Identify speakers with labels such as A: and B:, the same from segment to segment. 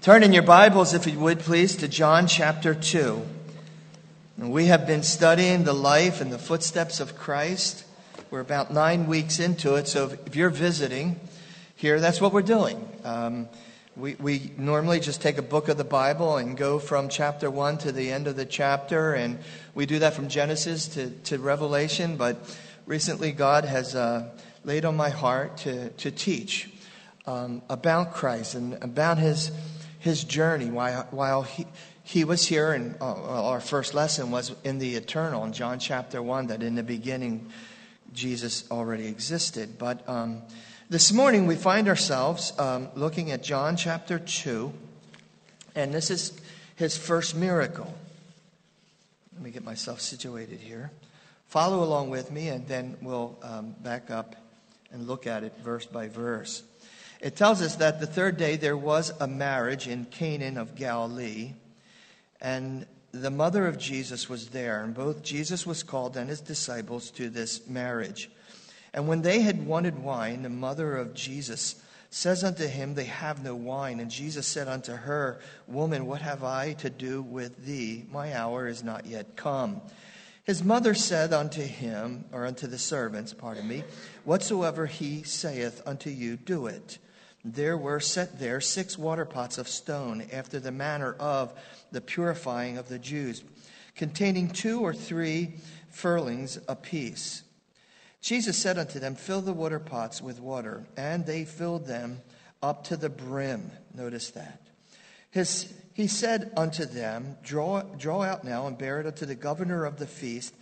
A: Turn in your Bibles, if you would please, to John chapter 2. We have been studying the life and the footsteps of Christ. We're about nine weeks into it, so if you're visiting here, that's what we're doing. Um, we, we normally just take a book of the Bible and go from chapter 1 to the end of the chapter, and we do that from Genesis to, to Revelation, but recently God has uh, laid on my heart to, to teach um, about Christ and about his, his journey while, while he, he was here. And uh, our first lesson was in the eternal in John chapter 1, that in the beginning Jesus already existed. But um, this morning we find ourselves um, looking at John chapter 2, and this is his first miracle. Let me get myself situated here. Follow along with me, and then we'll um, back up and look at it verse by verse. It tells us that the third day there was a marriage in Cana of Galilee, and the mother of Jesus was there, and both Jesus was called and his disciples to this marriage. And when they had wanted wine, the mother of Jesus says unto him, They have no wine. And Jesus said unto her, Woman, what have I to do with thee? My hour is not yet come. His mother said unto him, or unto the servants, pardon me, Whatsoever he saith unto you, do it. There were set there six water pots of stone, after the manner of the purifying of the Jews, containing two or three firkins apiece. Jesus said unto them, Fill the water pots with water. And they filled them up to the brim. Notice that. His, he said unto them, draw, draw out now and bear it unto the governor of the feast.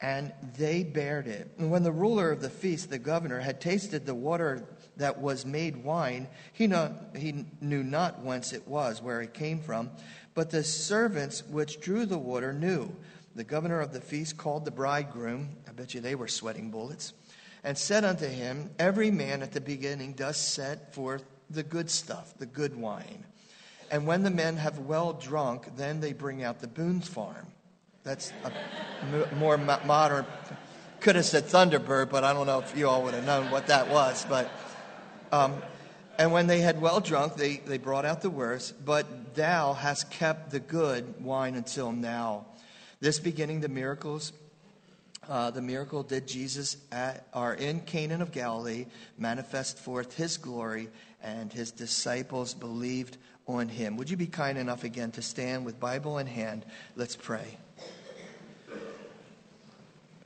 A: And they bared it. And when the ruler of the feast, the governor, had tasted the water that was made wine, he, not, he knew not whence it was, where it came from. But the servants which drew the water knew. The governor of the feast called the bridegroom, I bet you they were sweating bullets, and said unto him, Every man at the beginning does set forth the good stuff, the good wine. And when the men have well drunk, then they bring out the Boone's farm. That's a more modern, could have said Thunderbird, but I don't know if you all would have known what that was. But um, and when they had well drunk, they, they brought out the worst. But thou hast kept the good wine until now. This beginning the miracles, uh, the miracle did Jesus at, are in Cana of Galilee, manifest forth his glory, and his disciples believed on him. Would you be kind enough again to stand with Bible in hand? Let's pray.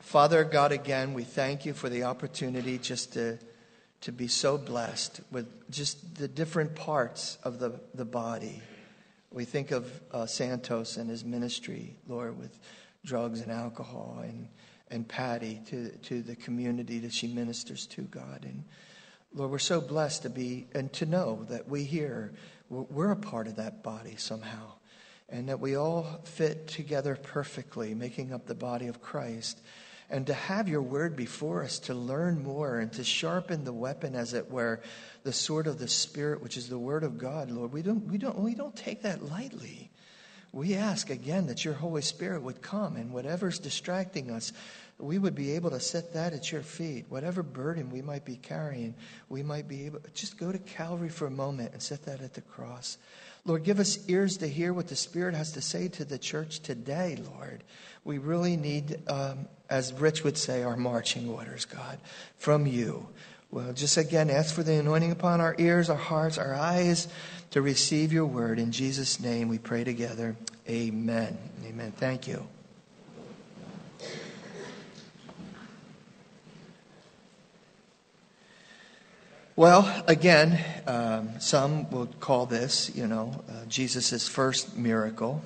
A: Father God, again, we thank you for the opportunity just to to be so blessed with just the different parts of the, the body. We think of uh, Santos and his ministry, Lord, with drugs and alcohol, and, and Patty to, to the community that she ministers to, God. And Lord, we're so blessed to be and to know that we here, we're a part of that body somehow, and that we all fit together perfectly, making up the body of Christ and to have your word before us to learn more and to sharpen the weapon as it were the sword of the spirit which is the word of god lord. We don't we don't we don't take that lightly. We ask again that your holy spirit would come and whatever's distracting us we would be able to set that at your feet. Whatever burden we might be carrying we might be able just go to calvary for a moment and set that at the cross. Lord give us ears to hear what the spirit has to say to the church today lord. We really need um, as Rich would say, our marching orders, God, from you. Well, just again, ask for the anointing upon our ears, our hearts, our eyes to receive your word. In Jesus' name we pray together. Amen. Amen. Thank you. Well, again, um, some will call this, you know, uh, Jesus' first miracle.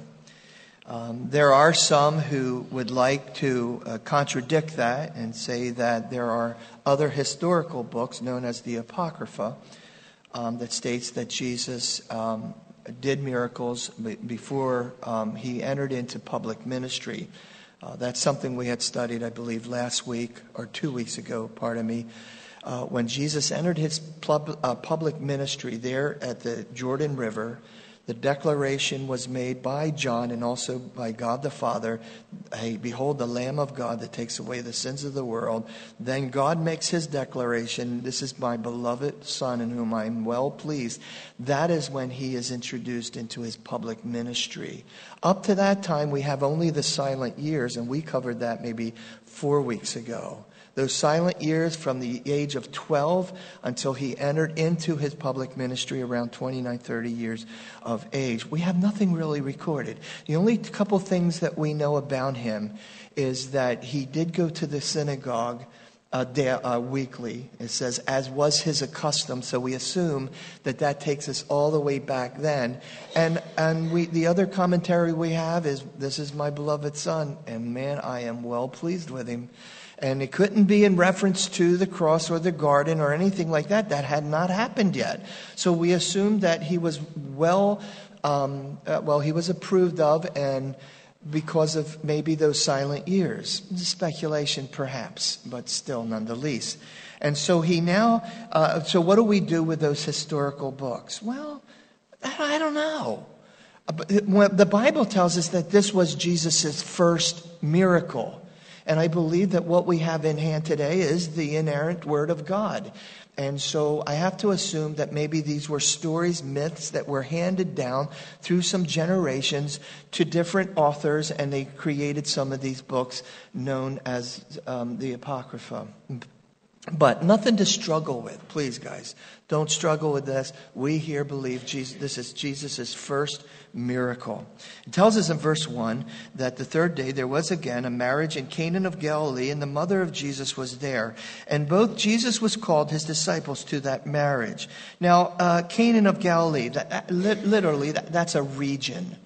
A: Um, there are some who would like to uh, contradict that and say that there are other historical books known as the Apocrypha um, that states that Jesus um, did miracles before um, he entered into public ministry. Uh, that's something we had studied, I believe, last week or two weeks ago, pardon me. Uh, when Jesus entered his pub- uh, public ministry there at the Jordan River, the declaration was made by John and also by God the Father hey, Behold, the Lamb of God that takes away the sins of the world. Then God makes his declaration This is my beloved Son in whom I am well pleased. That is when he is introduced into his public ministry. Up to that time, we have only the silent years, and we covered that maybe four weeks ago those silent years from the age of 12 until he entered into his public ministry around 29, 30 years of age. We have nothing really recorded. The only couple things that we know about him is that he did go to the synagogue uh, day, uh, weekly. It says, as was his custom. So we assume that that takes us all the way back then. And, and we, the other commentary we have is, This is my beloved son, and man, I am well pleased with him. And it couldn't be in reference to the cross or the garden or anything like that. That had not happened yet. So we assumed that he was well, um, uh, well, he was approved of and because of maybe those silent years. Speculation, perhaps, but still none the least. And so he now, uh, so what do we do with those historical books? Well, I don't know. Uh, the Bible tells us that this was Jesus' first miracle. And I believe that what we have in hand today is the inerrant Word of God. And so I have to assume that maybe these were stories, myths that were handed down through some generations to different authors, and they created some of these books known as um, the Apocrypha. But nothing to struggle with, please, guys. Don't struggle with this. We here believe Jesus, this is Jesus' first miracle. It tells us in verse 1 that the third day there was again a marriage in Cana of Galilee, and the mother of Jesus was there. And both Jesus was called his disciples to that marriage. Now, uh, Cana of Galilee, that, literally, that, that's a region.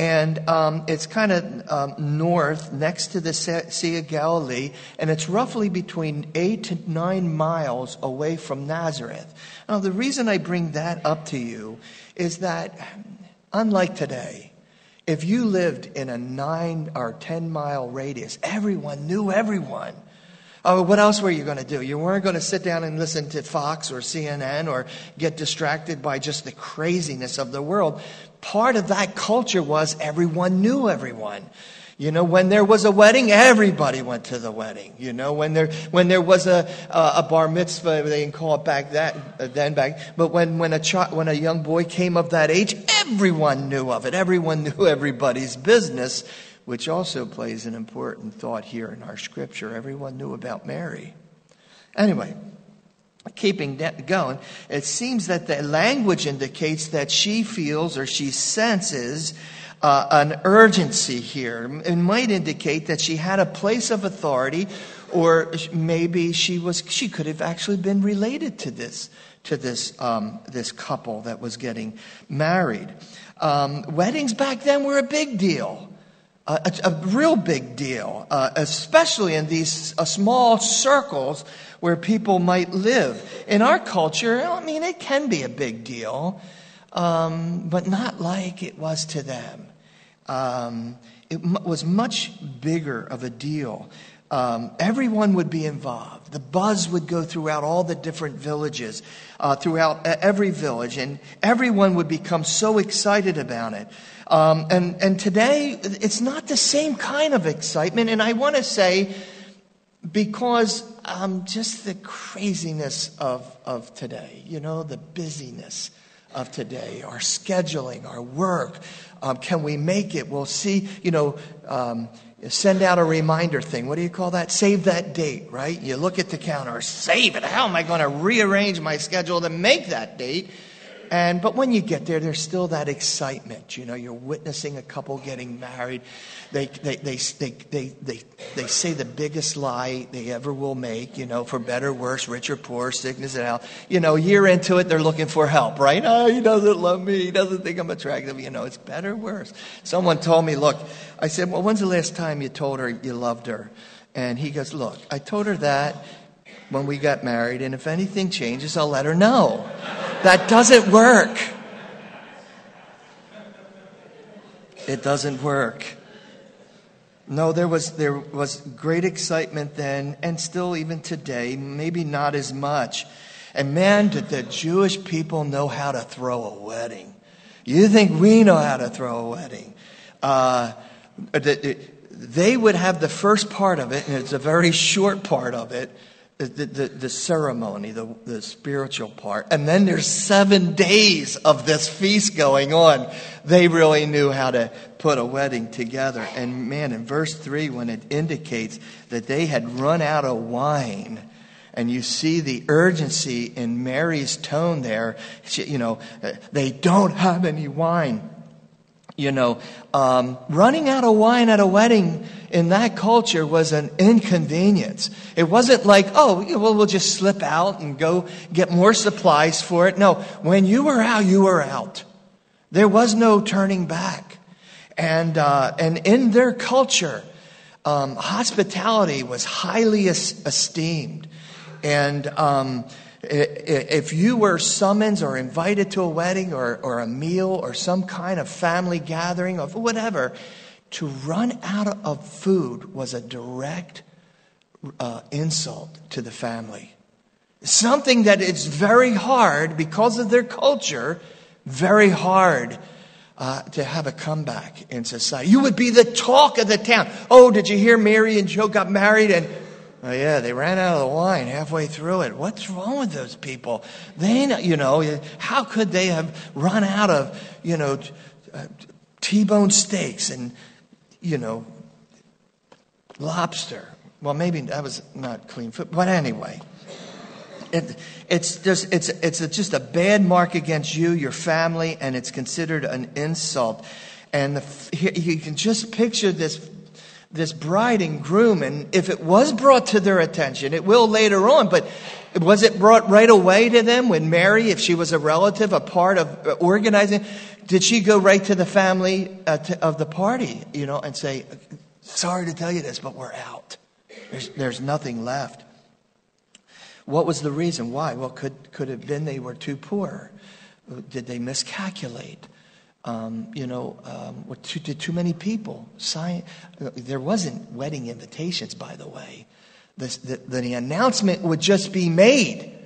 A: And um, it's kind of um, north next to the Sea of Galilee, and it's roughly between eight to nine miles away from Nazareth. Now, the reason I bring that up to you is that, unlike today, if you lived in a nine or ten mile radius, everyone knew everyone. Oh, what else were you going to do? You weren't going to sit down and listen to Fox or CNN or get distracted by just the craziness of the world. Part of that culture was everyone knew everyone. You know, when there was a wedding, everybody went to the wedding. You know, when there when there was a a, bar mitzvah, they didn't call it back that then back. But when when a child, when a young boy came of that age, everyone knew of it. Everyone knew everybody's business which also plays an important thought here in our scripture. Everyone knew about Mary. Anyway, keeping going, it seems that the language indicates that she feels or she senses uh, an urgency here. It might indicate that she had a place of authority, or maybe she was she could have actually been related to this to this um, this couple that was getting married. Um, weddings back then were a big deal a, a, real big deal, uh, especially in these uh, small circles where people might live. In our culture, I mean, it can be a big deal, um, but not like it was to them. Um, it m- was much bigger of a deal. Um, everyone would be involved. The buzz would go throughout all the different villages, uh, throughout every village, and everyone would become so excited about it. Um, and, and today, it's not the same kind of excitement. And I want to say, because um, just the craziness of, of today, you know, the busyness of today, our scheduling, our work. Um, can we make it? We'll see, you know, um, send out a reminder thing. What do you call that? Save that date, right? You look at the calendar, save it. How am I going to rearrange my schedule to make that date? And, but when you get there, there's still that excitement. You know, you're witnessing a couple getting married. They, they, they, they, they, they, they say the biggest lie they ever will make, you know, for better, worse, rich or poor, sickness and health. You know, year into it, they're looking for help, right? Oh, he doesn't love me. He doesn't think I'm attractive. You know, it's better, worse. Someone told me, look, I said, well, when's the last time you told her you loved her? And he goes, look, I told her that when we got married, and if anything changes, I'll let her know. That doesn't work. It doesn't work. No, there was, there was great excitement then, and still even today, maybe not as much. And man, did the Jewish people know how to throw a wedding. You think we know how to throw a wedding? Uh, they would have the first part of it, and it's a very short part of it, the, the, the, ceremony, the, the spiritual part. And then there's seven days of this feast going on. They really knew how to put a wedding together. And man, in verse 3, when it indicates that they had run out of wine, and you see the urgency in Mary's tone there, she, you know, they don't have any wine you know, um, running out of wine at a wedding in that culture was an inconvenience. It wasn't like, oh, well, we'll just slip out and go get more supplies for it. No, when you were out, you were out. There was no turning back. And, uh, and in their culture, um, hospitality was highly esteemed. And um, if you were summoned or invited to a wedding or, or a meal or some kind of family gathering or whatever, to run out of food was a direct uh, insult to the family. Something that is very hard, because of their culture, very hard uh, to have a comeback in society. You would be the talk of the town. Oh, did you hear Mary and Joe got married? And Oh, yeah, they ran out of the wine halfway through it. What's wrong with those people? They, you know, how could they have run out of, you know, uh, T-bone steaks and, you know, lobster? Well, maybe that was not clean food, but anyway. It, it's just it's it's a, just a bad mark against you, your family, and it's considered an insult. And the, you can just picture this this bride and groom, and if it was brought to their attention, it will later on, but was it brought right away to them when Mary, if she was a relative, a part of uh, organizing, did she go right to the family uh, to, of the party, you know, and say, sorry to tell you this, but we're out. There's, there's nothing left. What was the reason? Why? Well, could, could have been they were too poor. Did they miscalculate? Um, you know, um, too, too many people. Sign, there wasn't wedding invitations, by the way. The, the, the announcement would just be made.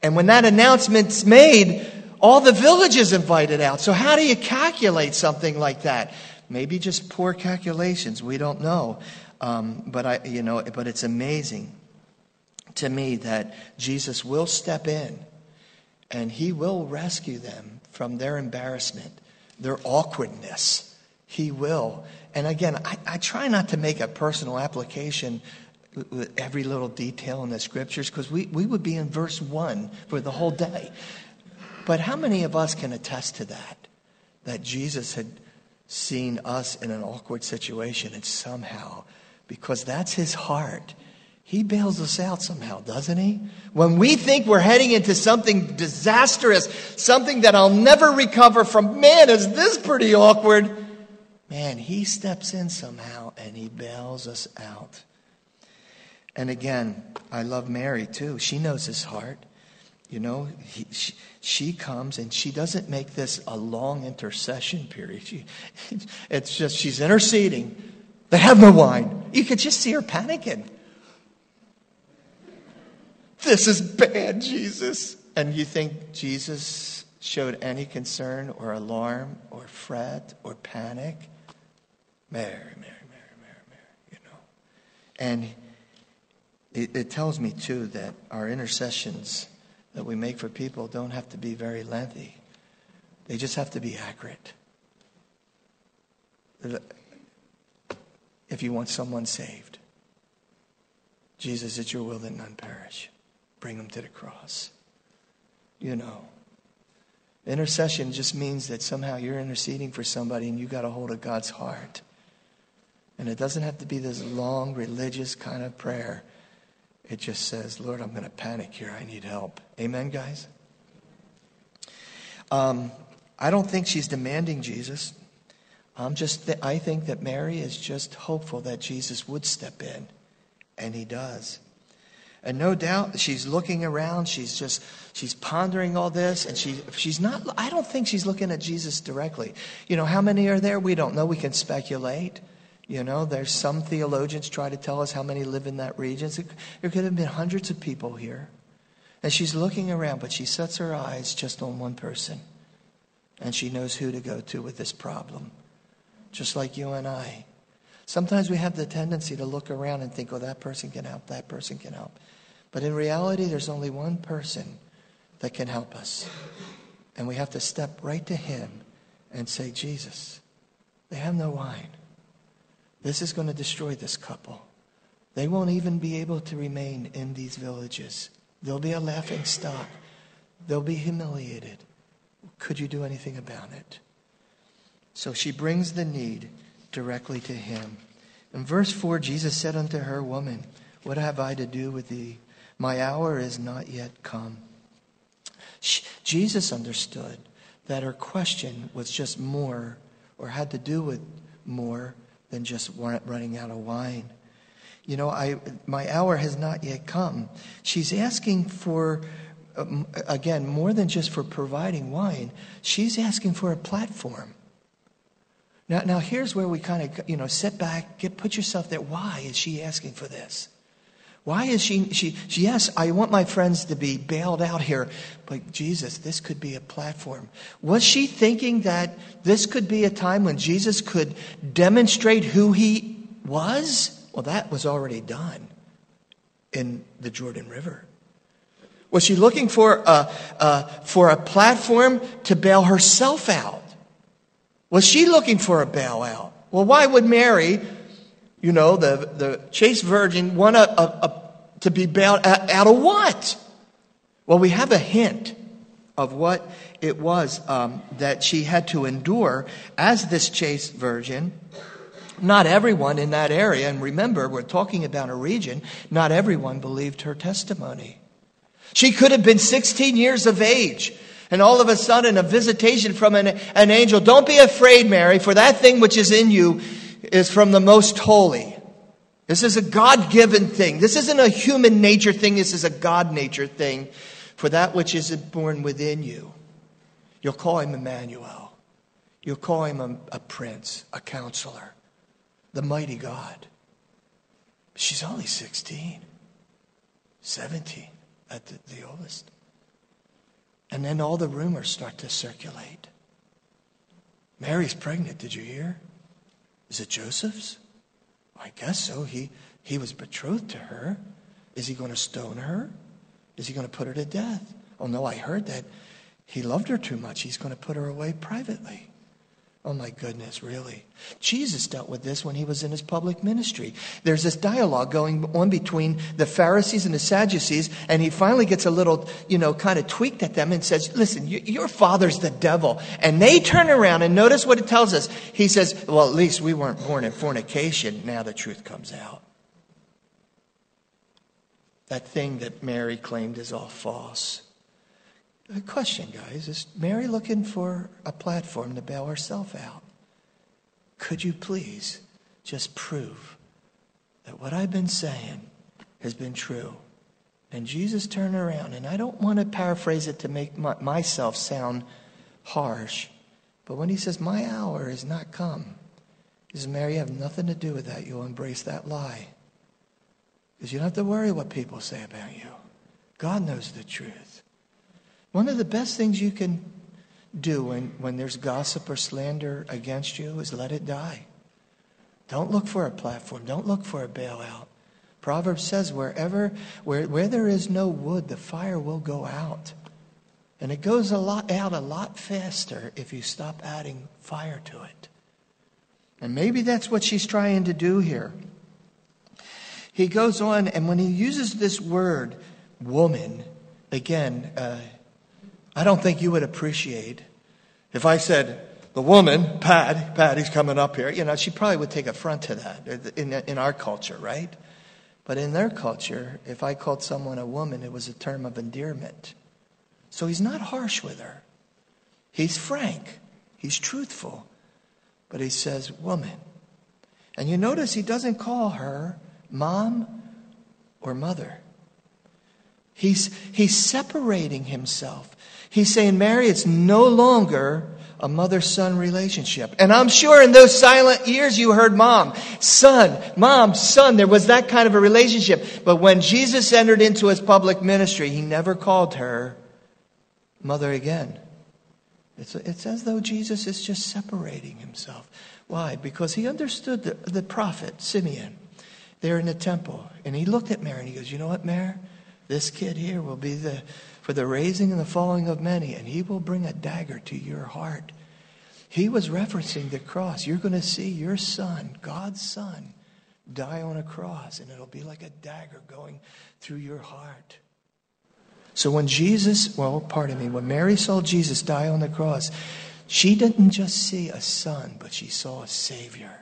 A: And when that announcement's made, all the villages invited out. So how do you calculate something like that? Maybe just poor calculations. We don't know. Um, but I, you know, but it's amazing to me that Jesus will step in and he will rescue them from their embarrassment their awkwardness. He will. And again, I, I try not to make a personal application with every little detail in the scriptures because we, we would be in verse 1 for the whole day. But how many of us can attest to that? That Jesus had seen us in an awkward situation and somehow, because that's his heart, he bails us out somehow, doesn't he? When we think we're heading into something disastrous, something that I'll never recover from, man, is this pretty awkward? Man, he steps in somehow and he bails us out. And again, I love Mary too. She knows his heart. You know, he, she, she, comes and she doesn't make this a long intercession period. She, it's just, she's interceding. They have no wine. You could just see her panicking. This is bad, Jesus. And you think Jesus showed any concern or alarm or fret or panic? Mary, Mary, Mary, Mary, Mary, you know. And it, it tells me, too, that our intercessions that we make for people don't have to be very lengthy, they just have to be accurate. If you want someone saved, Jesus, it's your will that none perish bring them to the cross. You know. Intercession just means that somehow you're interceding for somebody and you got a hold of God's heart. And it doesn't have to be this long religious kind of prayer. It just says, Lord, I'm going to panic here. I need help. Amen, guys? Um, I don't think she's demanding Jesus. I'm just th- I think that Mary is just hopeful that Jesus would step in, and he does. And no doubt she's looking around. She's just, she's pondering all this. And she, she's not, I don't think she's looking at Jesus directly. You know, how many are there? We don't know. We can speculate. You know, there's some theologians try to tell us how many live in that region. There could have been hundreds of people here. And she's looking around, but she sets her eyes just on one person. and she knows who to go to with this problem, just like you and I. Sometimes we have the tendency to look around and think, oh, that person can help, that person can help. But in reality, there's only one person that can help us. And we have to step right to him and say, Jesus, they have no wine. This is going to destroy this couple. They won't even be able to remain in these villages. They'll be a laughing stock. They'll be humiliated. Could you do anything about it? So she brings the need directly to him. In verse 4, Jesus said unto her, Woman, what have I to do with thee? My hour is not yet come. Jesus understood that her question was just more, or had to do with more than just running out of wine. You know, I, my hour has not yet come. She's asking for, um, again, more than just for providing wine, she's asking for a platform. Now, now here's where we kind of, you know, sit back, get, put yourself there. Why is she asking for this? Why is she, she, she, yes, I want my friends to be bailed out here, but Jesus, this could be a platform. Was she thinking that this could be a time when Jesus could demonstrate who he was? Well, that was already done in the Jordan River. Was she looking for a, uh, for a platform to bail herself out? Was she looking for a bailout? Well, why would Mary, you know, the, the chaste virgin, want a, a, a, to be out, out, of what? Well, we have a hint of what it was um, that she had to endure as this chaste virgin not everyone in that area, and remember, we're talking about a region, not everyone believed her testimony. She could have been 16 years of age. And all of a sudden, a visitation from an, an angel. Don't be afraid, Mary, for that thing which is in you is from the most holy. This is a God given thing. This isn't a human nature thing. This is a God nature thing. For that which is born within you, you'll call him Emmanuel. You'll call him a, a prince, a counselor the mighty God. She's only 16, 17 at the, the oldest. And then all the rumors start to circulate. Mary's pregnant, did you hear? Is it Joseph's? I guess so. He, he was betrothed to her. Is he going to stone her? Is he going to put her to death? Oh, no, I heard that he loved her too much. He's going to put her away privately. Oh my goodness, really? Jesus dealt with this when he was in his public ministry. There's this dialogue going on between the Pharisees and the Sadducees, and he finally gets a little, you know, kind of tweaked at them and says, Listen, your father's the devil. And they turn around and notice what it tells us. He says, Well, at least we weren't born in fornication. Now the truth comes out. That thing that Mary claimed is all false. A question, guys is Mary looking for a platform to bail herself out? Could you please just prove that what I've been saying has been true? And Jesus turned around, and I don't want to paraphrase it to make my, myself sound harsh, but when he says, My hour is not come, he says, Mary, you have nothing to do with that. You'll embrace that lie. Because you don't have to worry what people say about you. God knows the truth. One of the best things you can do when, when there's gossip or slander against you is let it die. Don't look for a platform. Don't look for a bailout. Proverbs says, wherever, where, where there is no wood, the fire will go out. And it goes a lot out a lot faster if you stop adding fire to it. And maybe that's what she's trying to do here. He goes on, and when he uses this word, woman, again, uh, I don't think you would appreciate if I said, the woman, Pat, Patty's coming up here, you know, she probably would take affront to that in, in our culture, right? But in their culture, if I called someone a woman, it was a term of endearment. So he's not harsh with her. He's frank. He's truthful. But he says, woman. And you notice he doesn't call her mom or mother. He's, he's separating himself. He's saying, Mary, it's no longer a mother son relationship. And I'm sure in those silent years you heard mom, son, mom, son. There was that kind of a relationship. But when Jesus entered into his public ministry, he never called her mother again. It's, it's as though Jesus is just separating himself. Why? Because he understood the, the prophet, Simeon, there in the temple. And he looked at Mary and he goes, You know what, Mary? This kid here will be the, for the raising and the falling of many, and he will bring a dagger to your heart. He was referencing the cross. You're going to see your son, God's son, die on a cross, and it'll be like a dagger going through your heart. So when Jesus, well, pardon me, when Mary saw Jesus die on the cross, she didn't just see a son, but she saw a Savior.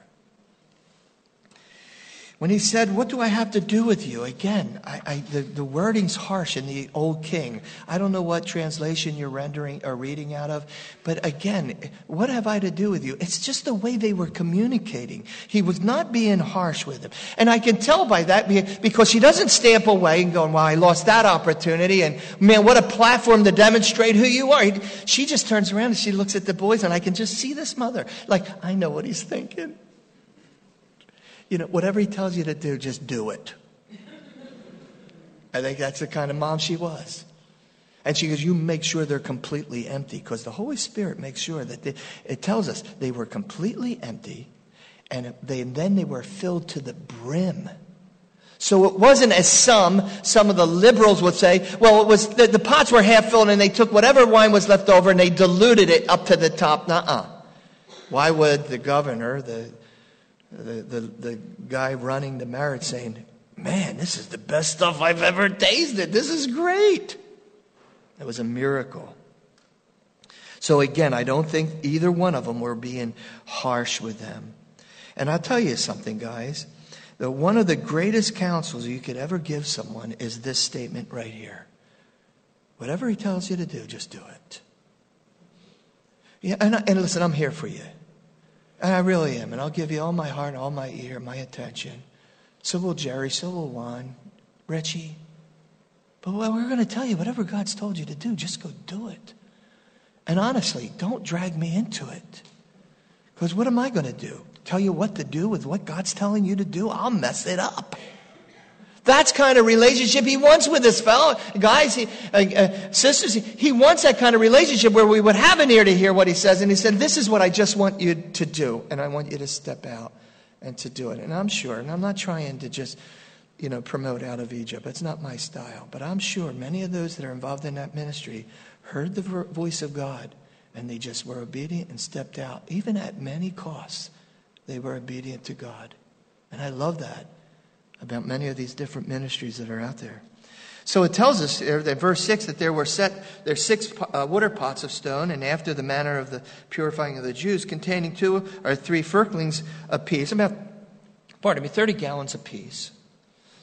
A: When he said, What do I have to do with you? Again, I, I, the, the wording's harsh in the Old King. I don't know what translation you're rendering or reading out of, but again, what have I to do with you? It's just the way they were communicating. He was not being harsh with him. And I can tell by that because she doesn't stamp away and go, Well, I lost that opportunity, and man, what a platform to demonstrate who you are. She just turns around and she looks at the boys, and I can just see this mother. Like, I know what he's thinking you know, whatever he tells you to do, just do it. I think that's the kind of mom she was. And she goes, You make sure they're completely empty because the Holy Spirit makes sure that they, it tells us they were completely empty and they, then they were filled to the brim. So it wasn't as some, some of the liberals would say, well, it was, the, the pots were half filled and they took whatever wine was left over and they diluted it up to the top. Nuh-uh. Why would the governor, the the, the, the guy running the marriage saying, Man, this is the best stuff I've ever tasted. This is great. It was a miracle. So again, I don't think either one of them were being harsh with them. And I'll tell you something, guys. That one of the greatest counsels you could ever give someone is this statement right here. Whatever he tells you to do, just do it. Yeah, and, and listen, I'm here for you. And I really am. And I'll give you all my heart, all my ear, my attention. So will Jerry, so will Juan, Richie. But we're going to tell you whatever God's told you to do, just go do it. And honestly, don't drag me into it. Because what am I going to do? Tell you what to do with what God's telling you to do? I'll mess it up. That's kind of relationship he wants with his fellow guys, he, uh, uh, sisters. He wants that kind of relationship where we would have an ear to hear what he says. And he said, "This is what I just want you to do, and I want you to step out and to do it." And I'm sure, and I'm not trying to just, you know, promote out of Egypt. It's not my style, but I'm sure many of those that are involved in that ministry heard the voice of God, and they just were obedient and stepped out, even at many costs. They were obedient to God, and I love that about many of these different ministries that are out there. So it tells us there, that verse 6 that there were set there six uh, water pots of stone, and after the manner of the purifying of the Jews, containing two or three firkins apiece, about, pardon me, 30 gallons apiece.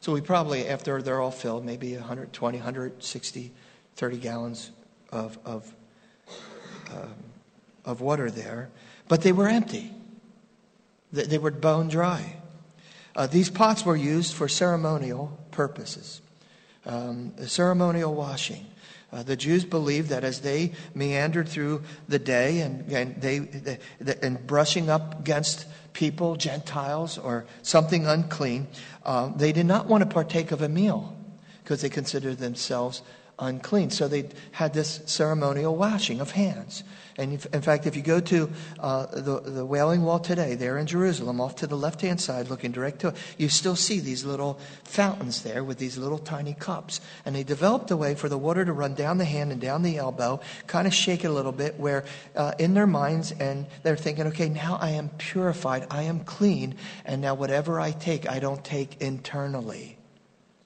A: So we probably, after they're all filled, maybe 120, 160, 30 gallons of, of, uh, of water there. But they were empty, they, they were bone dry. Uh, these pots were used for ceremonial purposes, um, ceremonial washing. Uh, the Jews believed that as they meandered through the day and, and they, they, and brushing up against people, Gentiles, or something unclean, uh, they did not want to partake of a meal because they considered themselves unclean. So they had this ceremonial washing of hands. And if, in fact, if you go to uh, the, the Wailing Wall today, there in Jerusalem, off to the left hand side, looking direct to it, you still see these little fountains there with these little tiny cups. And they developed a way for the water to run down the hand and down the elbow, kind of shake it a little bit, where uh, in their minds, and they're thinking, okay, now I am purified, I am clean, and now whatever I take, I don't take internally.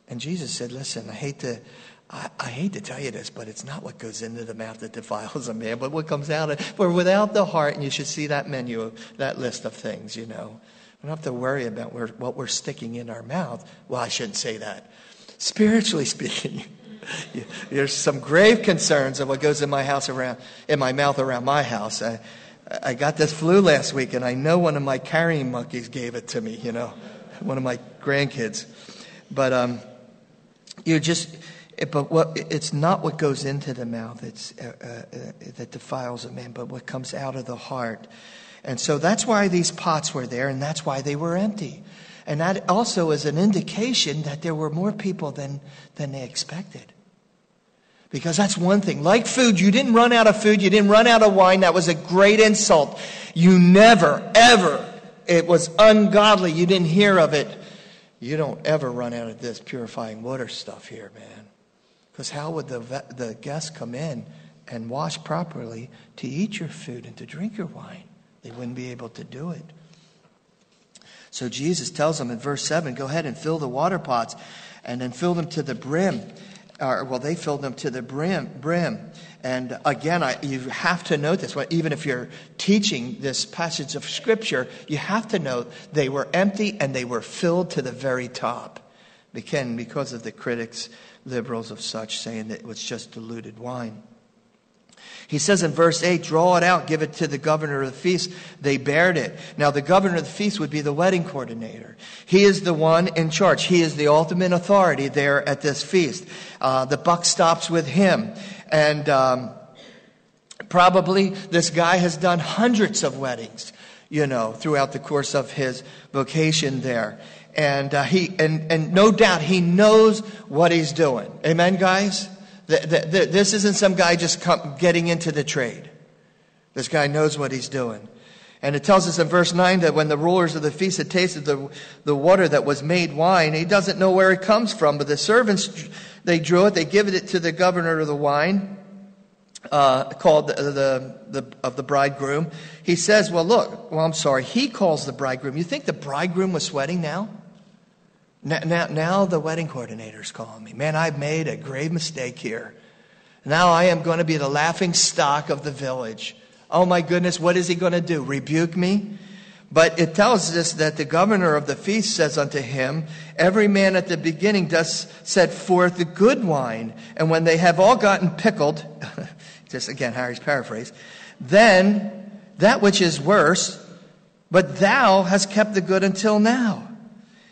A: And Jesus said, listen, I hate to I, I, hate to tell you this, but it's not what goes into the mouth that defiles a man, but what comes out of it For without the heart, and you should see that menu, that list of things, you know. We don't have to worry about what we're sticking in our mouth. Well, I shouldn't say that. Spiritually speaking, there's some grave concerns of what goes in my house around, in my mouth around my house. I, I got this flu last week, and I know one of my carrying monkeys gave it to me, you know, one of my grandkids. But um, you just but what, it's not what goes into the mouth it's, uh, uh, uh, that defiles a man, but what comes out of the heart. And so that's why these pots were there, and that's why they were empty. And that also is an indication that there were more people than, than they expected. Because that's one thing. Like food, you didn't run out of food, you didn't run out of wine. That was a great insult. You never, ever, it was ungodly. You didn't hear of it. You don't ever run out of this purifying water stuff here, man. Because how would the, the guests come in and wash properly to eat your food and to drink your wine? They wouldn't be able to do it. So Jesus tells them in verse 7 go ahead and fill the water pots and then fill them to the brim. Or, well, they filled them to the brim. brim. And again, I, you have to note this. Even if you're teaching this passage of Scripture, you have to note they were empty and they were filled to the very top. Again, because of the critics, liberals of such, saying that it was just diluted wine. He says in verse 8, draw it out, give it to the governor of the feast. They bared it. Now, the governor of the feast would be the wedding coordinator. He is the one in charge. He is the ultimate authority there at this feast. Uh, the buck stops with him. And um, probably this guy has done hundreds of weddings, you know, throughout the course of his vocation there. And uh, he, and, and no doubt he knows what he's doing. Amen, guys? The, the, the, this isn't some guy just come, getting into the trade. This guy knows what he's doing. And it tells us in verse 9 that when the rulers of the feast had tasted the, the water that was made wine, he doesn't know where it comes from, but the servants, they drew it, they give it to the governor of the wine, uh, called the, the, the, of the bridegroom. He says, well, look, well, I'm sorry, he calls the bridegroom. You think the bridegroom was sweating now? Now, now, now the wedding coordinator's calling me. Man, I've made a grave mistake here. Now I am going to be the laughing stock of the village. Oh my goodness, what is he going to do? Rebuke me? But it tells us that the governor of the feast says unto him, Every man at the beginning does set forth the good wine, and when they have all gotten pickled, just again Harry's paraphrase, then that which is worse, but thou hast kept the good until now.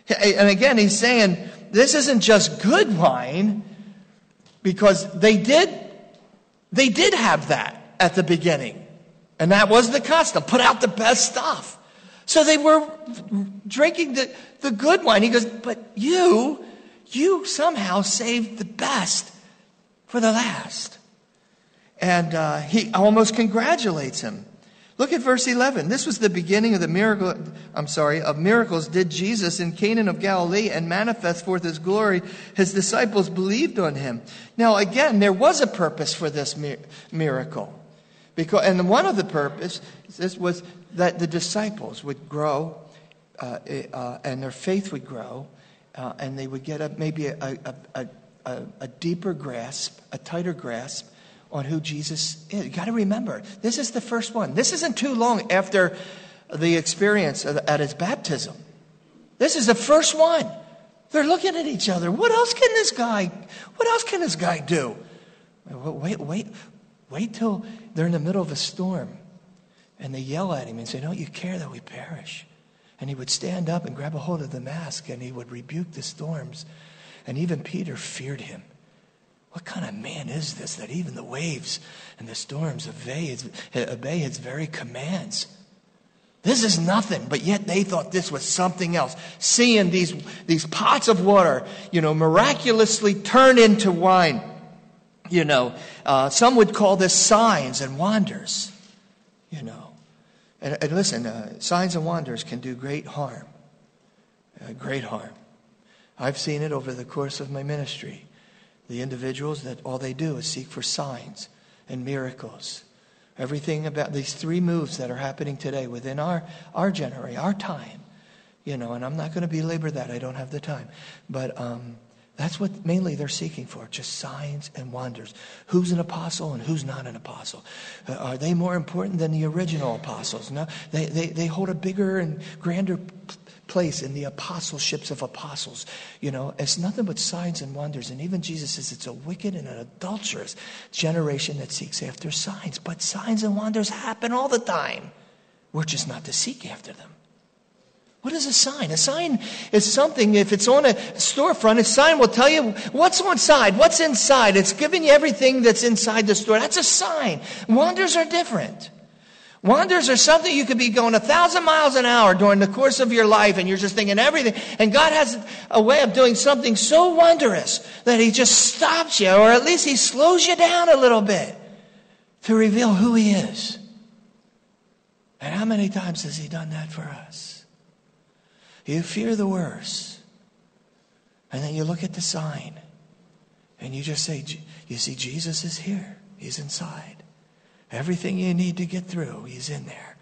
A: And again, he's saying this isn't just good wine because they did, they did have that at the beginning. And that was the custom. Put out the best stuff. So they were drinking the, the good wine. He goes, but you, you somehow saved the best for the last. And uh, he almost congratulates him. Look at verse 11. This was the beginning of the miracle, I'm sorry, of miracles did Jesus in Cana of Galilee and manifest forth his glory. His disciples believed on him. Now, again, there was a purpose for this miracle. Because, and one of the purposes was that the disciples would grow uh, uh, and their faith would grow uh, and they would get a, maybe a, a, a, a deeper grasp, a tighter grasp on who Jesus is. You got to remember, this is the first one. This isn't too long after the experience at his baptism. This is the first one. They're looking at each other. What else can this guy? What else can this guy do? Wait, wait, wait till they're in the middle of a storm, and they yell at him and say, "Don't you care that we perish?" And he would stand up and grab a hold of the mask, and he would rebuke the storms. And even Peter feared him. What kind of man is this that even the waves and the storms obey his, obey his very commands? This is nothing, but yet they thought this was something else. Seeing these, these pots of water, you know, miraculously turn into wine. You know, uh, some would call this signs and wonders. You know, and, and listen, uh, signs and wonders can do great harm. Uh, great harm. I've seen it over the course of my ministry the individuals that all they do is seek for signs and miracles. Everything about these three moves that are happening today within our, our generation, our time, you know, and I'm not going to belabor that. I don't have the time. But um, that's what mainly they're seeking for just signs and wonders. Who's an apostle and who's not an apostle? Uh, are they more important than the original apostles? No, they, they, they hold a bigger and grander place in the apostleships of apostles. You know, it's nothing but signs and wonders. And even Jesus says it's a wicked and an adulterous generation that seeks after signs. But signs and wonders happen all the time. We're just not to seek after them. What is a sign? A sign is something, if it's on a storefront, a sign will tell you what's on side, what's inside. It's giving you everything that's inside the store. That's a sign. Wonders are different. Wonders are something you could be going a thousand miles an hour during the course of your life and you're just thinking everything. And God has a way of doing something so wondrous that He just stops you or at least He slows you down a little bit to reveal who He is. And how many times has He done that for us? You fear the worst. And then you look at the sign and you just say, You see, Jesus is here, He's inside. Everything you need to get through, He's in there.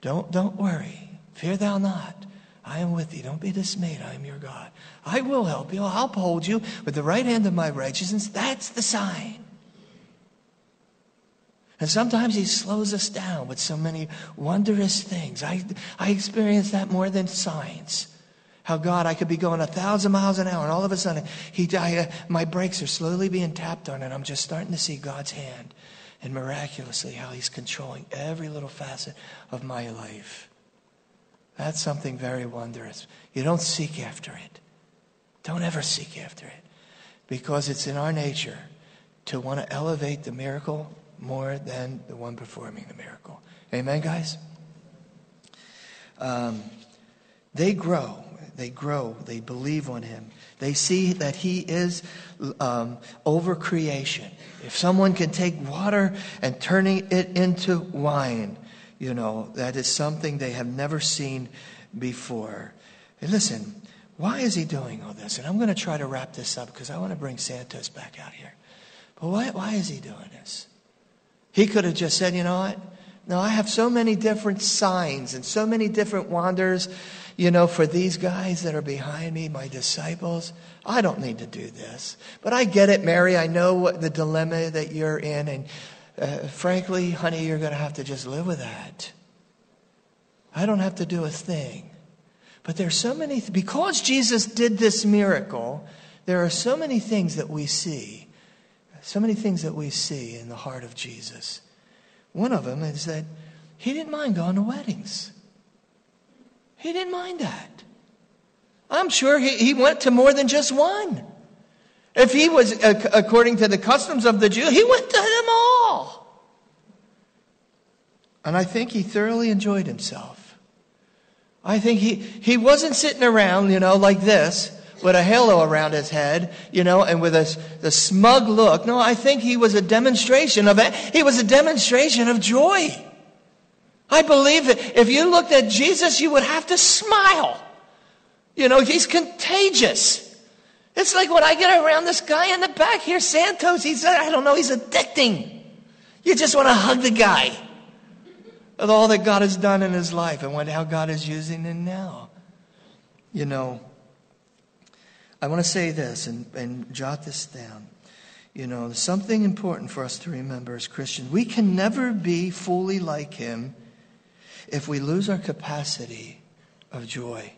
A: Don't, don't worry. Fear thou not. I am with thee. Don't be dismayed. I am your God. I will help you. I'll uphold you with the right hand of my righteousness. That's the sign. And sometimes he slows us down with so many wondrous things. I, I experience that more than science. How God, I could be going a thousand miles an hour, and all of a sudden, he, I, uh, my brakes are slowly being tapped on, and I'm just starting to see God's hand and miraculously how He's controlling every little facet of my life. That's something very wondrous. You don't seek after it. Don't ever seek after it because it's in our nature to want to elevate the miracle more than the one performing the miracle. Amen, guys? Um, they grow. They grow. They believe on Him. They see that He is um, over creation. If someone can take water and turning it into wine, you know, that is something they have never seen before. And listen, why is he doing all this? And I'm going to try to wrap this up because I want to bring Santos back out here. But why, why is he doing this? He could have just said, you know what? No, I have so many different signs and so many different wonders, you know, for these guys that are behind me, my disciples. I don't need to do this. But I get it, Mary. I know what the dilemma that you're in. And uh, frankly, honey, you're going to have to just live with that. I don't have to do a thing. But there's so many, th- because Jesus did this miracle, there are so many things that we see, so many things that we see in the heart of Jesus. One of them is that he didn't mind going to weddings. He didn't mind that. I'm sure he, he went to more than just one. If he was, uh, according to the customs of the Jew, he went to them all. And I think he thoroughly enjoyed himself. I think he, he wasn't sitting around, you know, like this with a halo around his head, you know, and with a, the smug look. No, I think he was a demonstration of it. He was a demonstration of joy. I believe that if you looked at Jesus, you would have to smile. You know, he's contagious. It's like when I get around this guy in the back here, Santos, he's, I don't know, he's addicting. You just want to hug the guy with all that God has done in his life and what, how God is using him now. You know, I want to say this and, and jot this down. You know, something important for us to remember as Christians. We can never be fully like him if we lose our capacity of joy.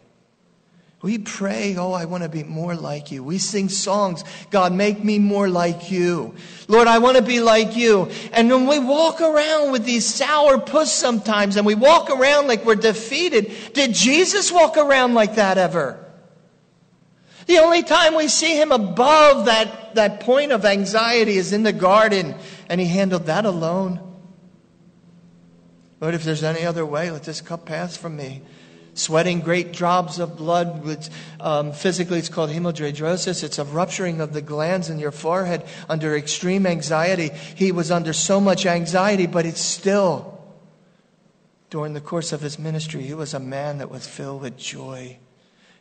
A: We pray, oh, I want to be more like you. We sing songs, God, make me more like you. Lord, I want to be like you. And when we walk around with these sour puss sometimes and we walk around like we're defeated, did Jesus walk around like that ever? The only time we see him above that, that point of anxiety is in the garden, and he handled that alone. Lord, if there's any other way, let this cup pass from me sweating great drops of blood. Which, um, physically, it's called hematidrosis. It's a rupturing of the glands in your forehead under extreme anxiety. He was under so much anxiety, but it's still, during the course of his ministry, he was a man that was filled with joy.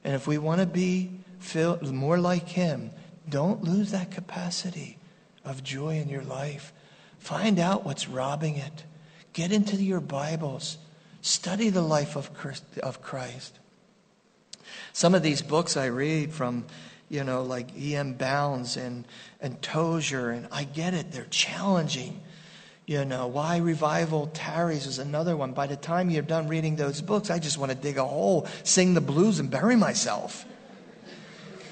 A: And if we want to be filled, more like him, don't lose that capacity of joy in your life. Find out what's robbing it. Get into your Bibles. Study the life of Christ. Some of these books I read from, you know, like E.M. Bounds and, and Tozer, and I get it, they're challenging. You know, Why Revival Tarries is another one. By the time you're done reading those books, I just want to dig a hole, sing the blues, and bury myself.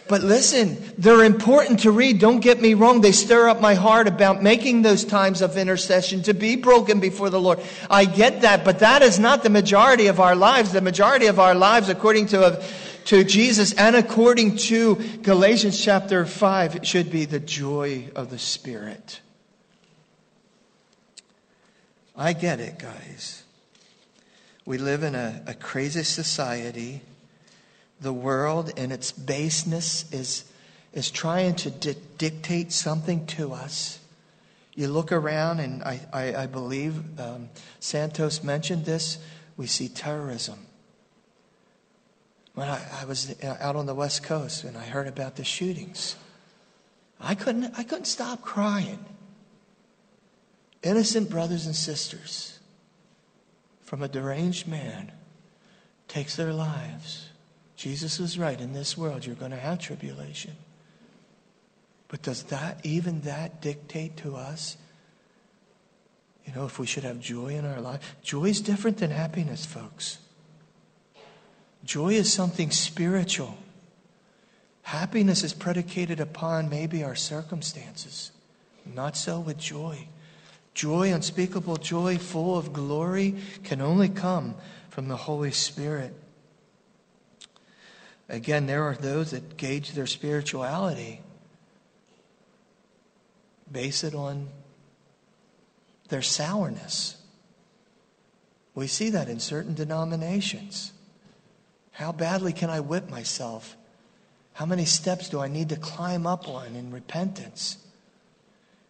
A: But listen, they're important to read. Don't get me wrong. They stir up my heart about making those times of intercession to be broken before the Lord. I get that, but that is not the majority of our lives. The majority of our lives, according to, to Jesus and according to Galatians chapter 5, should be the joy of the Spirit. I get it, guys. We live in a, a crazy society. The world, and its baseness, is, is trying to di- dictate something to us. You look around, and I, I, I believe um, Santos mentioned this. We see terrorism. When I, I was out on the West Coast and I heard about the shootings, I couldn't, I couldn't stop crying. Innocent brothers and sisters from a deranged man takes their lives. Jesus was right. In this world, you're going to have tribulation. But does that, even that, dictate to us, you know, if we should have joy in our life? Joy is different than happiness, folks. Joy is something spiritual. Happiness is predicated upon maybe our circumstances. Not so with joy. Joy, unspeakable joy, full of glory, can only come from the Holy Spirit. Again, there are those that gauge their spirituality base it on their sourness. We see that in certain denominations. How badly can I whip myself? How many steps do I need to climb up on in repentance?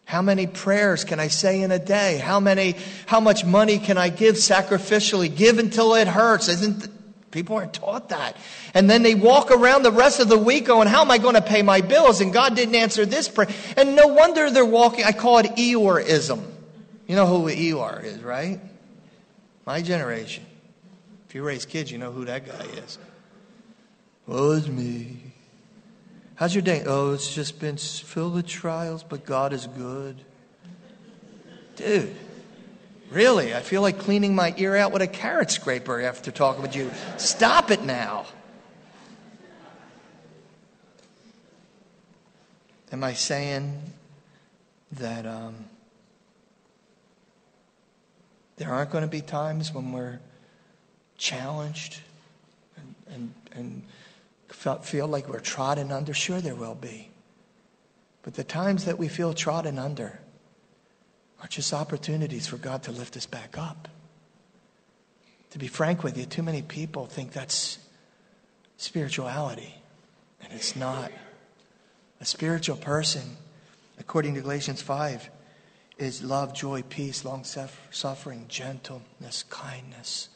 A: How many prayers can I say in a day? How many how much money can I give sacrificially? Give until it hurts. Isn't People aren't taught that. And then they walk around the rest of the week going, How am I going to pay my bills? And God didn't answer this prayer. And no wonder they're walking. I call it Eeyoreism. You know who Eeyore is, right? My generation. If you raise kids, you know who that guy is. Oh, it's me. How's your day? Oh, it's just been filled with trials, but God is good. Dude. Really, I feel like cleaning my ear out with a carrot scraper after talking with you. Stop it now. Am I saying that um, there aren't going to be times when we're challenged and, and, and feel like we're trodden under? Sure, there will be. But the times that we feel trodden under, are just opportunities for God to lift us back up. To be frank with you, too many people think that's spirituality, and it's not. A spiritual person, according to Galatians 5, is love, joy, peace, long suffering, gentleness, kindness.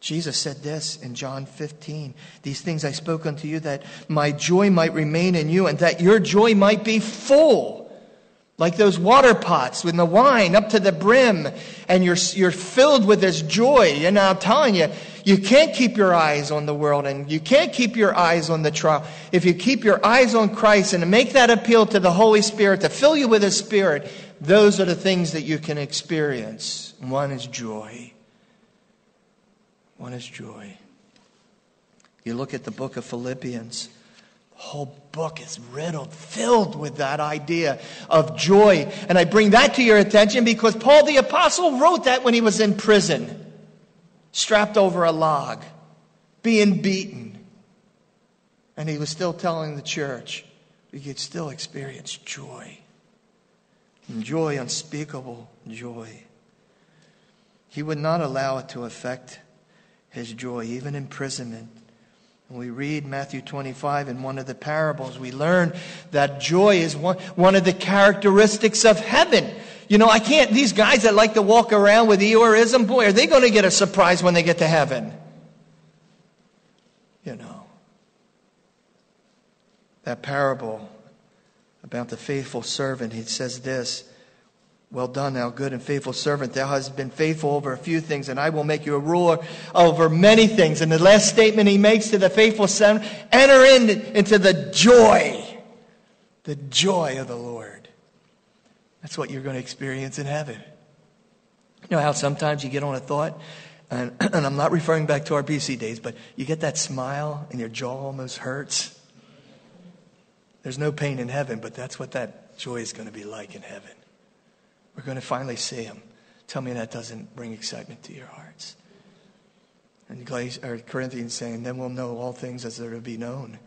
A: Jesus said this in John 15 These things I spoke unto you that my joy might remain in you and that your joy might be full. Like those water pots with the wine up to the brim, and you're, you're filled with this joy. And I'm telling you, you can't keep your eyes on the world and you can't keep your eyes on the trial. If you keep your eyes on Christ and make that appeal to the Holy Spirit to fill you with His Spirit, those are the things that you can experience. One is joy. One is joy. You look at the book of Philippians whole book is riddled, filled with that idea of joy. And I bring that to your attention because Paul the Apostle wrote that when he was in prison, strapped over a log, being beaten. And he was still telling the church, we could still experience joy. Joy, unspeakable joy. He would not allow it to affect his joy, even imprisonment. When we read Matthew 25 in one of the parables, we learn that joy is one, one of the characteristics of heaven. You know, I can't, these guys that like to walk around with Eeyoreism, boy, are they going to get a surprise when they get to heaven? You know. That parable about the faithful servant, he says this well done, thou good and faithful servant. Thou hast been faithful over a few things, and I will make you a ruler over many things. And the last statement he makes to the faithful son enter in, into the joy, the joy of the Lord. That's what you're going to experience in heaven. You know how sometimes you get on a thought, and, and I'm not referring back to our BC days, but you get that smile and your jaw almost hurts. There's no pain in heaven, but that's what that joy is going to be like in heaven. We're going to finally see him. Tell me that doesn't bring excitement to your hearts. And Corinthians saying, then we'll know all things as they're to be known.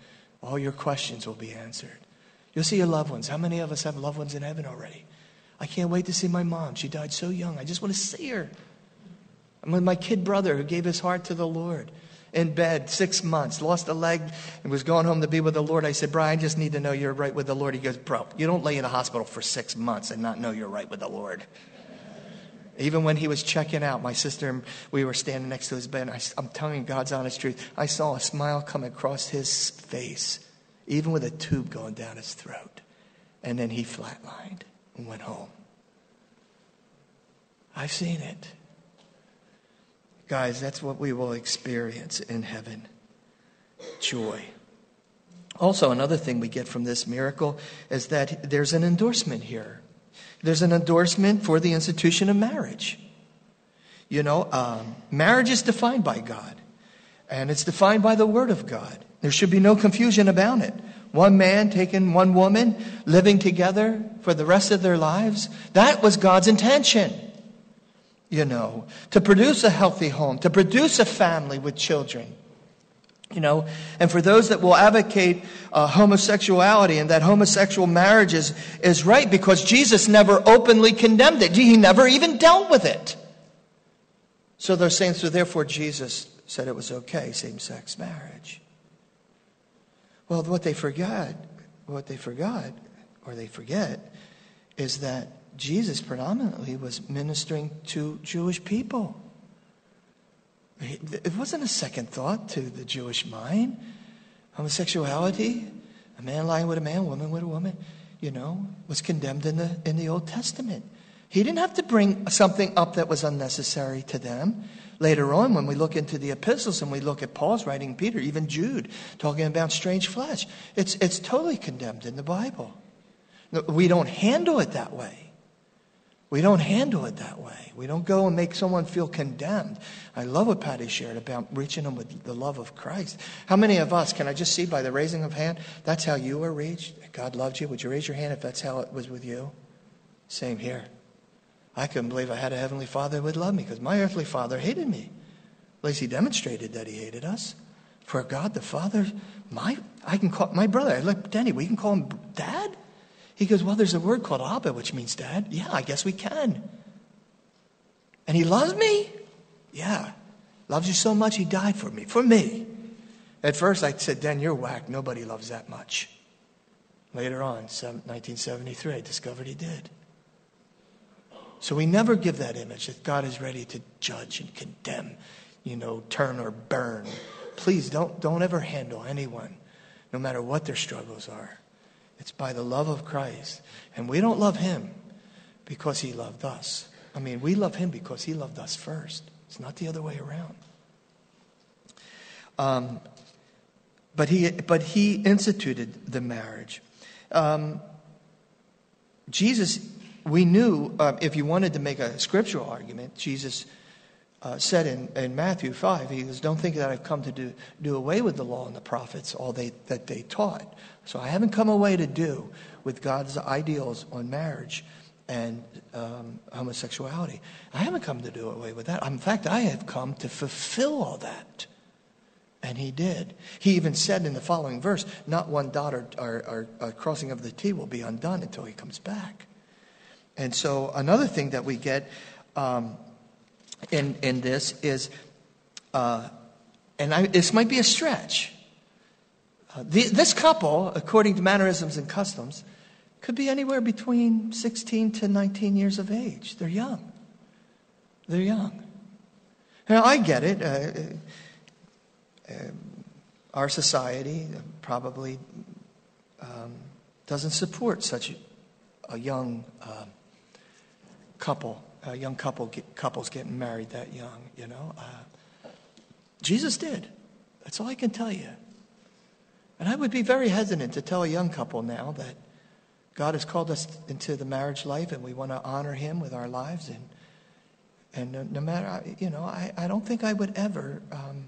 A: All your questions will be answered. You'll see your loved ones. How many of us have loved ones in heaven already? I can't wait to see my mom. She died so young. I just want to see her. I'm with my kid brother who gave his heart to the Lord in bed six months, lost a leg, and was going home to be with the Lord. I said, Brian, I just need to know you're right with the Lord. He goes, Bro, you don't lay in a hospital for six months and not know you're right with the Lord. Even when he was checking out, my sister and we were standing next to his bed. I, I'm telling you God's honest truth. I saw a smile come across his face, even with a tube going down his throat. And then he flatlined and went home. I've seen it. Guys, that's what we will experience in heaven joy. Also, another thing we get from this miracle is that there's an endorsement here. There's an endorsement for the institution of marriage. You know, um, marriage is defined by God, and it's defined by the Word of God. There should be no confusion about it. One man taking one woman, living together for the rest of their lives. That was God's intention you know, to produce a healthy home, to produce a family with children. You know, and for those that will advocate uh, homosexuality and that homosexual marriage is, is right because Jesus never openly condemned it. He never even dealt with it. So they're saying, so therefore Jesus said it was okay, same sex marriage. Well, what they forgot, what they forgot, or they forget, is that Jesus predominantly was ministering to Jewish people. It wasn't a second thought to the Jewish mind. Homosexuality, a man lying with a man, woman with a woman, you know, was condemned in the, in the Old Testament. He didn't have to bring something up that was unnecessary to them. Later on, when we look into the epistles and we look at Paul's writing, Peter, even Jude, talking about strange flesh, it's, it's totally condemned in the Bible. We don't handle it that way. We don't handle it that way. We don't go and make someone feel condemned. I love what Patty shared about reaching them with the love of Christ. How many of us, can I just see by the raising of hand, that's how you were reached? God loved you. Would you raise your hand if that's how it was with you? Same here. I couldn't believe I had a heavenly father who would love me because my earthly father hated me. At least he demonstrated that he hated us. For God the Father, my I can call my brother, I look Denny, we can call him dad? He goes, Well, there's a word called Abba, which means dad. Yeah, I guess we can. And he loves me? Yeah. Loves you so much, he died for me. For me. At first, I said, Dan, you're whack. Nobody loves that much. Later on, 1973, I discovered he did. So we never give that image that God is ready to judge and condemn, you know, turn or burn. Please don't, don't ever handle anyone, no matter what their struggles are. It's by the love of Christ. And we don't love him because he loved us. I mean, we love him because he loved us first. It's not the other way around. Um, but, he, but he instituted the marriage. Um, Jesus, we knew uh, if you wanted to make a scriptural argument, Jesus uh, said in, in Matthew 5, he goes, Don't think that I've come to do, do away with the law and the prophets, all they, that they taught. So I haven't come away to do with God's ideals on marriage and um, homosexuality. I haven't come to do away with that. In fact, I have come to fulfill all that. And he did. He even said in the following verse, Not one dot or, or, or crossing of the T will be undone until he comes back. And so, another thing that we get um, in, in this is, uh, and I, this might be a stretch. The, this couple, according to mannerisms and customs, could be anywhere between 16 to 19 years of age. They're young. They're young. Now, I get it. Uh, uh, our society probably um, doesn't support such a, young uh, couple young couple get, couples getting married that young, you know. Uh, Jesus did. That's all I can tell you. And I would be very hesitant to tell a young couple now that God has called us into the marriage life and we want to honor Him with our lives. And, and no, no matter, you know, I, I don't think I would ever um,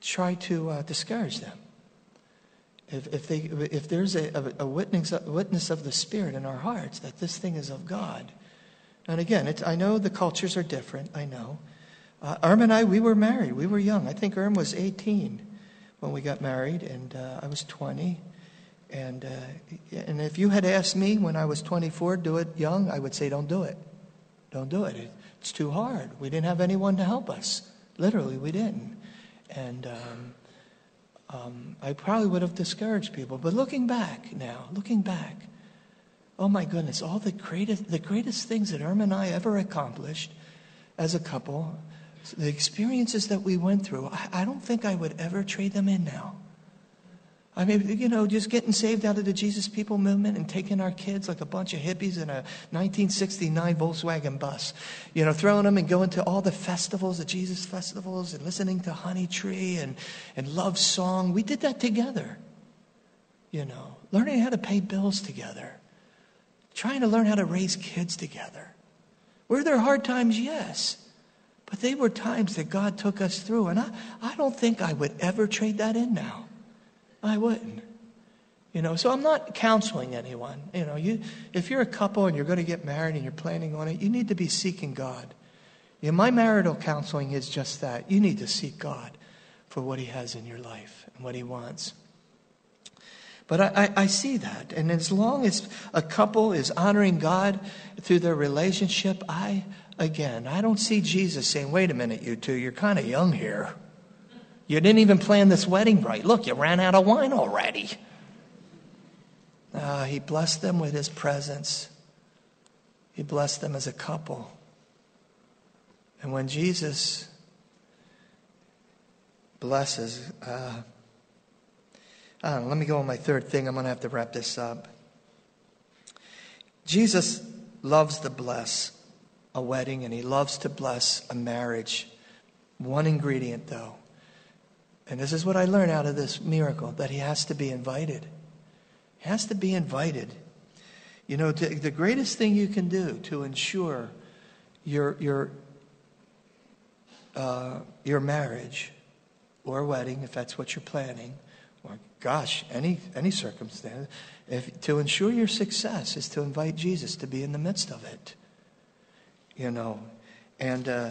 A: try to uh, discourage them. If, if, they, if there's a, a, witness, witness of the Spirit in our hearts that this thing is of God, and again, I know the cultures are different. I know. Uh, and I, we were married. We were young. I think Erm was 18 when we got married, and uh, I was 20. And, uh, and if you had asked me when I was 24, do it young, I would say, don't do it. Don't do it. It's too hard. We didn't have anyone to help us. Literally, we didn't. And um, um, I probably would have discouraged people. But looking back now, looking back, oh my goodness, all the greatest, the greatest things that Irma and I ever accomplished as a couple, the experiences that we went through, I, I don't think I would ever trade them in now. I mean, you know, just getting saved out of the Jesus People movement and taking our kids like a bunch of hippies in a 1969 Volkswagen bus, you know, throwing them and going to all the festivals, the Jesus festivals, and listening to Honeytree and, and Love Song. We did that together, you know, learning how to pay bills together, trying to learn how to raise kids together. Were there hard times? Yes. But they were times that God took us through. And I, I don't think I would ever trade that in now. I wouldn't. You know, so I'm not counseling anyone. You know, you if you're a couple and you're going to get married and you're planning on it, you need to be seeking God. You know, my marital counseling is just that. You need to seek God for what He has in your life and what He wants. But I, I, I, see that. And as long as a couple is honoring God through their relationship, I, again, I don't see Jesus saying, wait a minute, you two, you're kind of young here. You didn't even plan this wedding right. Look, you ran out of wine already. Uh, he blessed them with his presence. He blessed them as a couple. And when Jesus blesses, uh, let me go on my third thing. I'm going to have to wrap this up. Jesus loves to bless a wedding and he loves to bless a marriage. One ingredient, though and this is what I learned out of this miracle that he has to be invited. He has to be invited. You know, to, the greatest thing you can do to ensure your, your, uh, your marriage or wedding, if that's what you're planning, or gosh, any, any circumstance, if, to ensure your success is to invite Jesus to be in the midst of it. You know, and uh,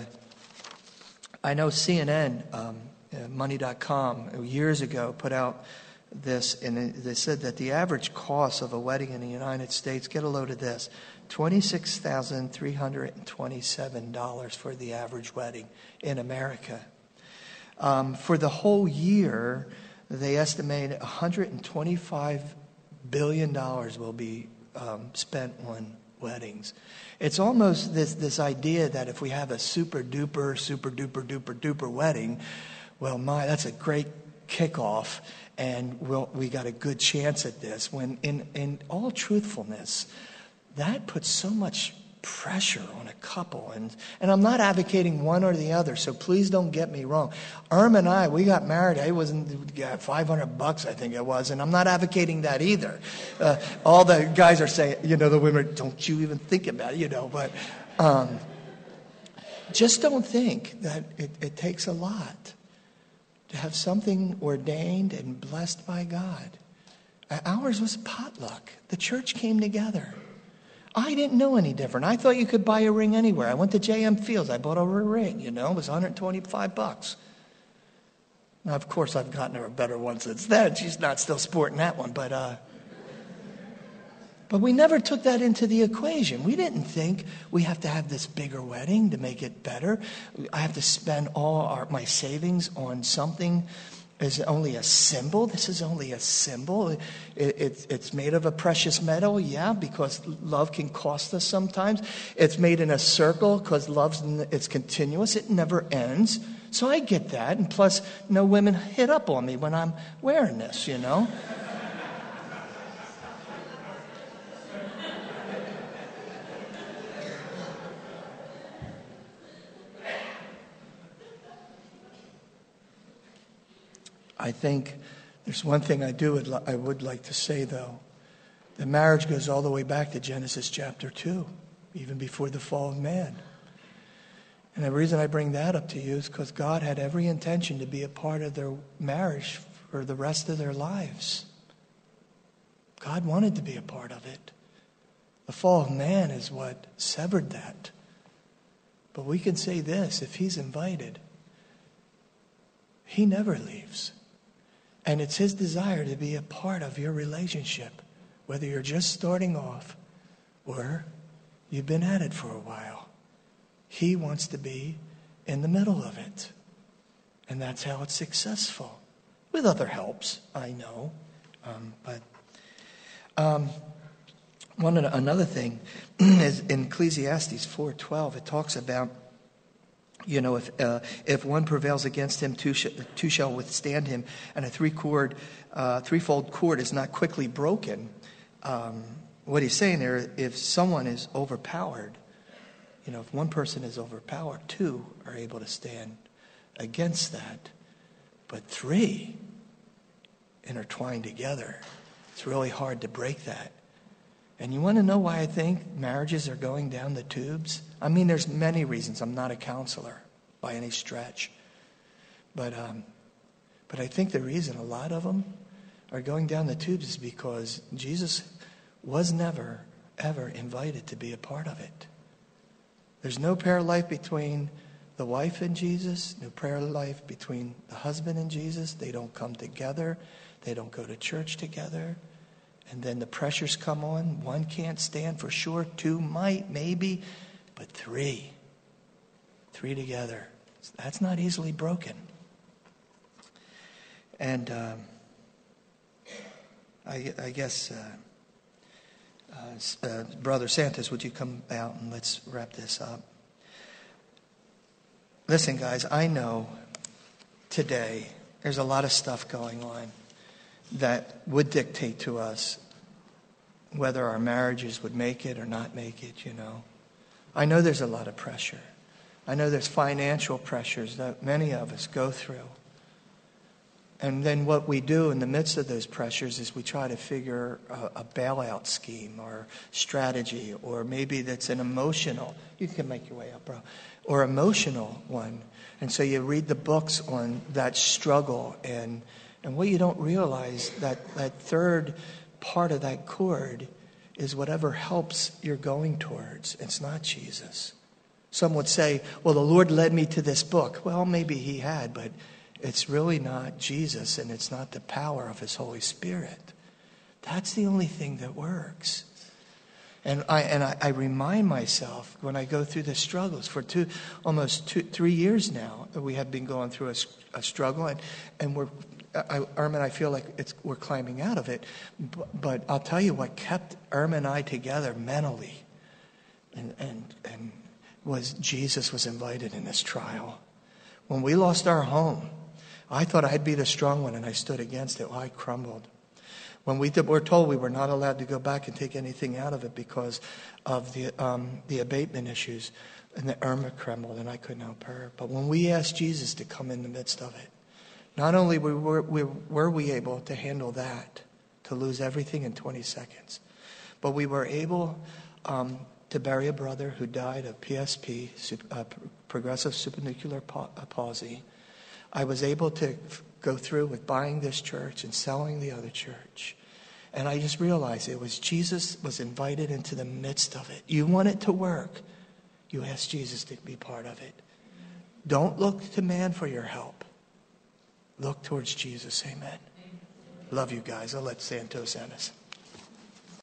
A: I know CNN. Um, uh, money.com years ago put out this, and they said that the average cost of a wedding in the United States, get a load of this, $26,327 for the average wedding in America. Um, for the whole year, they estimate $125 billion will be um, spent on weddings. It's almost this, this idea that if we have a super duper, super duper, duper, duper wedding, well, my, that's a great kickoff, and we'll, we got a good chance at this. When, in, in all truthfulness, that puts so much pressure on a couple. And, and I'm not advocating one or the other, so please don't get me wrong. Erm and I, we got married. I wasn't, yeah, 500 bucks, I think it was, and I'm not advocating that either. Uh, all the guys are saying, you know, the women, don't you even think about it, you know, but um, just don't think that it, it takes a lot to have something ordained and blessed by God. Ours was potluck. The church came together. I didn't know any different. I thought you could buy a ring anywhere. I went to JM Fields. I bought a ring, you know, it was 125 bucks. Now, of course, I've gotten her a better one since then. She's not still sporting that one, but uh, but we never took that into the equation. We didn't think we have to have this bigger wedding to make it better. I have to spend all our, my savings on something is only a symbol. This is only a symbol. It, it, it's made of a precious metal, yeah, because love can cost us sometimes. It's made in a circle because love's it's continuous. It never ends. So I get that. And plus, no women hit up on me when I'm wearing this, you know. I think there's one thing I do I would like to say though. The marriage goes all the way back to Genesis chapter 2, even before the fall of man. And the reason I bring that up to you is because God had every intention to be a part of their marriage for the rest of their lives. God wanted to be a part of it. The fall of man is what severed that. But we can say this if He's invited, He never leaves. And it's His desire to be a part of your relationship, whether you're just starting off or you've been at it for a while. He wants to be in the middle of it. And that's how it's successful. With other helps, I know. Um, but um, one another thing is in Ecclesiastes 4:12 it talks about you know if uh, if one prevails against him two, sh- two shall withstand him and a three cord uh, threefold cord is not quickly broken um, what he's saying there if someone is overpowered you know if one person is overpowered two are able to stand against that but three intertwined together it's really hard to break that and you want to know why I think marriages are going down the tubes? I mean, there's many reasons. I'm not a counselor by any stretch. But, um, but I think the reason a lot of them are going down the tubes is because Jesus was never, ever invited to be a part of it. There's no prayer life between the wife and Jesus, no prayer life between the husband and Jesus. They don't come together, they don't go to church together. And then the pressures come on. One can't stand for sure, two might, maybe, but three. Three together. That's not easily broken. And um, I, I, guess, uh, uh, uh, Brother Santos, would you come out and let's wrap this up? Listen, guys, I know today there's a lot of stuff going on that would dictate to us whether our marriages would make it or not make it, you know. I know there's a lot of pressure. I know there's financial pressures that many of us go through. And then what we do in the midst of those pressures is we try to figure a, a, bailout scheme or strategy, or maybe that's an emotional, you can make your way up, bro, or emotional one. And so you read the books on that struggle and and what you don't realize that that third part of that cord is whatever helps you're going towards. It's not Jesus. Some would say, well, the Lord led me to this book. Well, maybe he had, but it's really not Jesus and it's not the power of his Holy Spirit. That's the only thing that works. And I, and I, I remind myself when I go through the struggles for two, almost two, three years now, we have been going through a, a struggle and, and we're I, Irma I feel like it's, we're climbing out of it. But, but, I'll tell you what kept Irma and I together mentally and, and, and was Jesus was invited in this trial. When we lost our home, I thought I'd be the strong one and I stood against it. Well, I crumbled. When we were told we were not allowed to go back and take anything out of it because of the, um, the abatement issues, and the Irma crumbled and I couldn't help her. But when we asked Jesus to come in the midst of it, not only were, we able to handle that, to lose everything in 20 seconds, but we were able um, to bury a brother who died of PSP, uh, progressive supranuclear uh, palsy. I was able to go through with buying this church and selling the other church. And I just realized it was Jesus was invited into the midst of it. You want it to work, you ask Jesus to be part of it. Don't look to man for your help. Look towards Jesus. Amen. Love you guys. I'll let Santos end us.